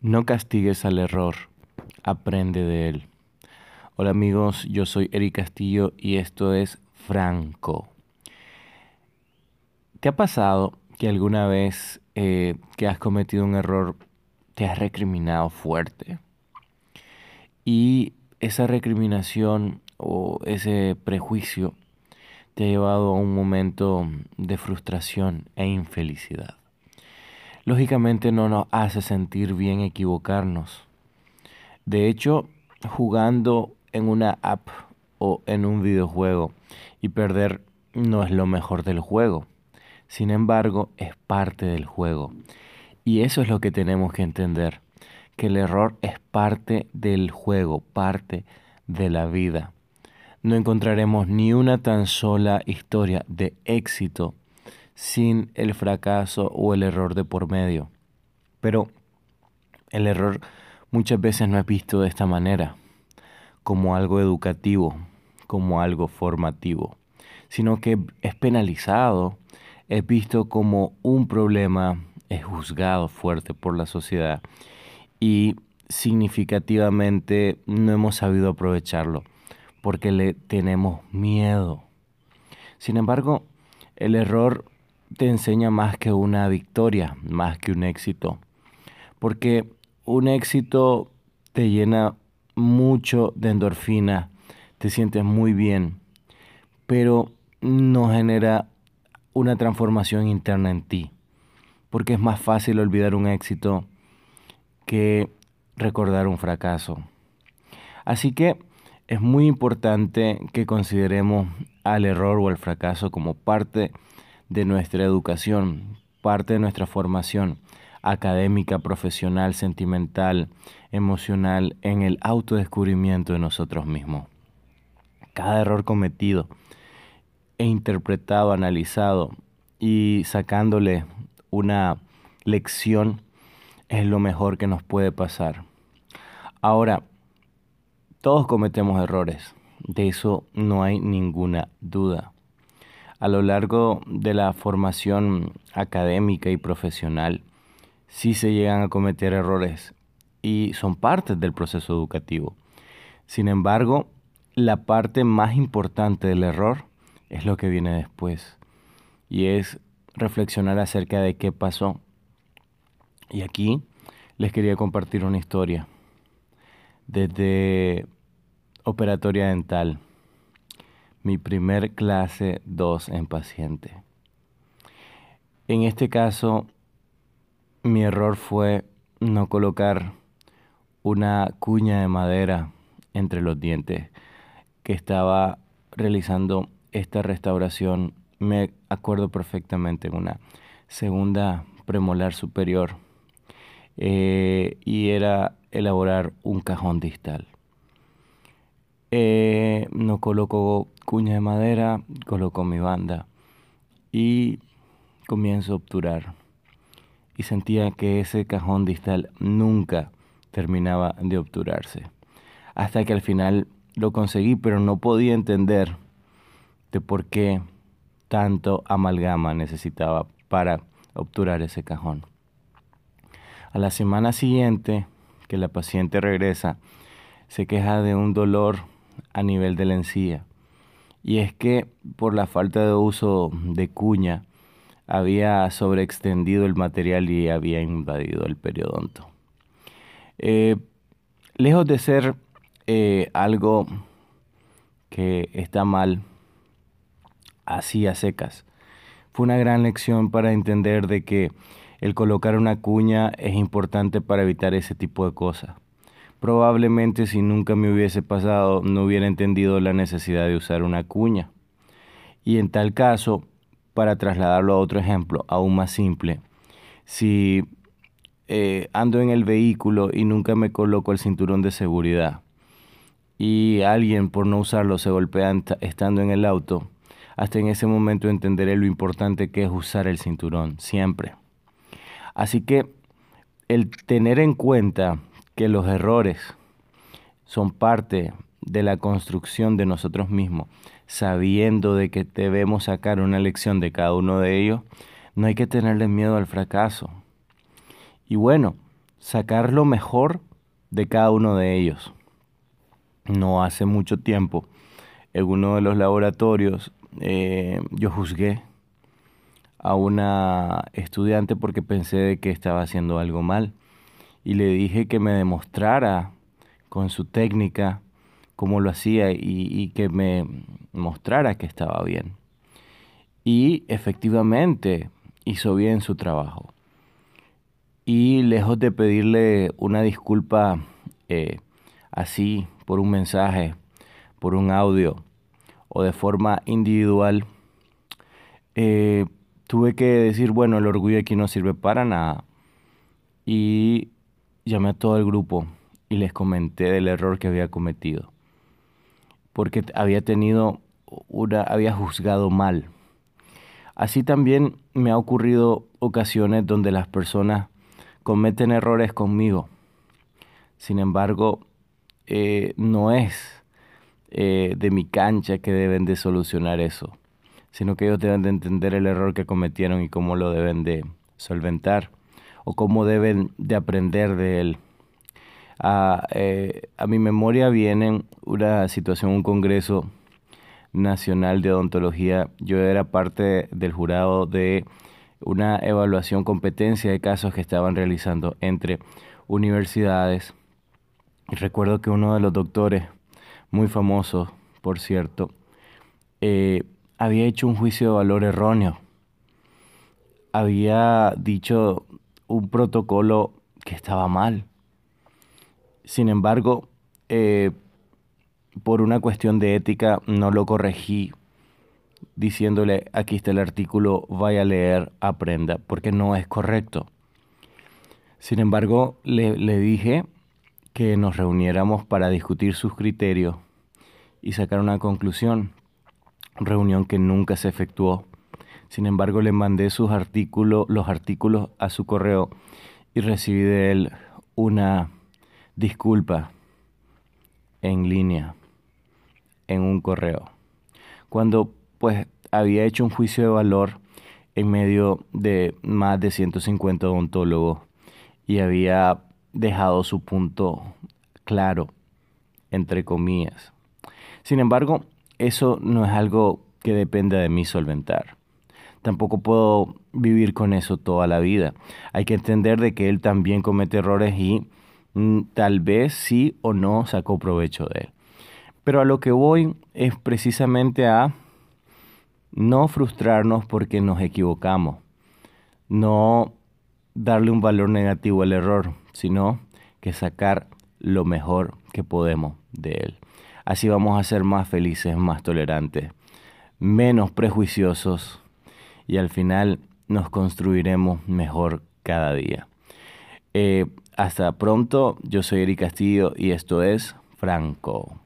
No castigues al error, aprende de él. Hola amigos, yo soy Eric Castillo y esto es Franco. ¿Te ha pasado que alguna vez eh, que has cometido un error te has recriminado fuerte? Y esa recriminación o ese prejuicio te ha llevado a un momento de frustración e infelicidad lógicamente no nos hace sentir bien equivocarnos. De hecho, jugando en una app o en un videojuego y perder no es lo mejor del juego. Sin embargo, es parte del juego. Y eso es lo que tenemos que entender, que el error es parte del juego, parte de la vida. No encontraremos ni una tan sola historia de éxito sin el fracaso o el error de por medio. Pero el error muchas veces no es visto de esta manera, como algo educativo, como algo formativo, sino que es penalizado, es visto como un problema, es juzgado fuerte por la sociedad y significativamente no hemos sabido aprovecharlo porque le tenemos miedo. Sin embargo, el error te enseña más que una victoria, más que un éxito. Porque un éxito te llena mucho de endorfina, te sientes muy bien, pero no genera una transformación interna en ti. Porque es más fácil olvidar un éxito que recordar un fracaso. Así que es muy importante que consideremos al error o al fracaso como parte de nuestra educación, parte de nuestra formación académica, profesional, sentimental, emocional, en el autodescubrimiento de nosotros mismos. Cada error cometido e interpretado, analizado y sacándole una lección es lo mejor que nos puede pasar. Ahora, todos cometemos errores, de eso no hay ninguna duda a lo largo de la formación académica y profesional, sí se llegan a cometer errores y son partes del proceso educativo. Sin embargo, la parte más importante del error es lo que viene después y es reflexionar acerca de qué pasó. Y aquí les quería compartir una historia desde operatoria dental mi primer clase 2 en paciente. En este caso, mi error fue no colocar una cuña de madera entre los dientes que estaba realizando esta restauración. Me acuerdo perfectamente en una segunda premolar superior eh, y era elaborar un cajón distal. Eh, no coloco cuña de madera, coloco mi banda y comienzo a obturar. Y sentía que ese cajón distal nunca terminaba de obturarse. Hasta que al final lo conseguí, pero no podía entender de por qué tanto amalgama necesitaba para obturar ese cajón. A la semana siguiente que la paciente regresa, se queja de un dolor a nivel de la encía. Y es que por la falta de uso de cuña había sobreextendido el material y había invadido el periodonto. Eh, lejos de ser eh, algo que está mal, así a secas, fue una gran lección para entender de que el colocar una cuña es importante para evitar ese tipo de cosas. Probablemente si nunca me hubiese pasado no hubiera entendido la necesidad de usar una cuña. Y en tal caso, para trasladarlo a otro ejemplo aún más simple, si eh, ando en el vehículo y nunca me coloco el cinturón de seguridad y alguien por no usarlo se golpea estando en el auto, hasta en ese momento entenderé lo importante que es usar el cinturón, siempre. Así que el tener en cuenta que los errores son parte de la construcción de nosotros mismos, sabiendo de que debemos sacar una lección de cada uno de ellos, no hay que tenerle miedo al fracaso. Y bueno, sacar lo mejor de cada uno de ellos. No hace mucho tiempo, en uno de los laboratorios, eh, yo juzgué a una estudiante porque pensé de que estaba haciendo algo mal y le dije que me demostrara con su técnica cómo lo hacía y, y que me mostrara que estaba bien. Y efectivamente hizo bien su trabajo. Y lejos de pedirle una disculpa eh, así por un mensaje, por un audio o de forma individual, eh, tuve que decir, bueno, el orgullo aquí no sirve para nada. Y llamé a todo el grupo y les comenté del error que había cometido. Porque había tenido una, había juzgado mal. Así también me ha ocurrido ocasiones donde las personas cometen errores conmigo. Sin embargo, eh, no es eh, de mi cancha que deben de solucionar eso, sino que ellos deben de entender el error que cometieron y cómo lo deben de solventar o cómo deben de aprender de él. A, eh, a mi memoria viene una situación, un congreso nacional de odontología. Yo era parte del jurado de una evaluación competencia de casos que estaban realizando entre universidades. Recuerdo que uno de los doctores, muy famoso, por cierto, eh, había hecho un juicio de valor erróneo. Había dicho un protocolo que estaba mal. Sin embargo, eh, por una cuestión de ética no lo corregí diciéndole aquí está el artículo, vaya a leer, aprenda, porque no es correcto. Sin embargo, le, le dije que nos reuniéramos para discutir sus criterios y sacar una conclusión, reunión que nunca se efectuó. Sin embargo, le mandé sus artículos, los artículos a su correo y recibí de él una disculpa en línea, en un correo. Cuando pues había hecho un juicio de valor en medio de más de 150 odontólogos y había dejado su punto claro, entre comillas. Sin embargo, eso no es algo que dependa de mí solventar. Tampoco puedo vivir con eso toda la vida. Hay que entender de que él también comete errores y mm, tal vez sí o no sacó provecho de él. Pero a lo que voy es precisamente a no frustrarnos porque nos equivocamos, no darle un valor negativo al error, sino que sacar lo mejor que podemos de él. Así vamos a ser más felices, más tolerantes, menos prejuiciosos y al final nos construiremos mejor cada día. Eh, hasta pronto, yo soy Eric Castillo y esto es Franco.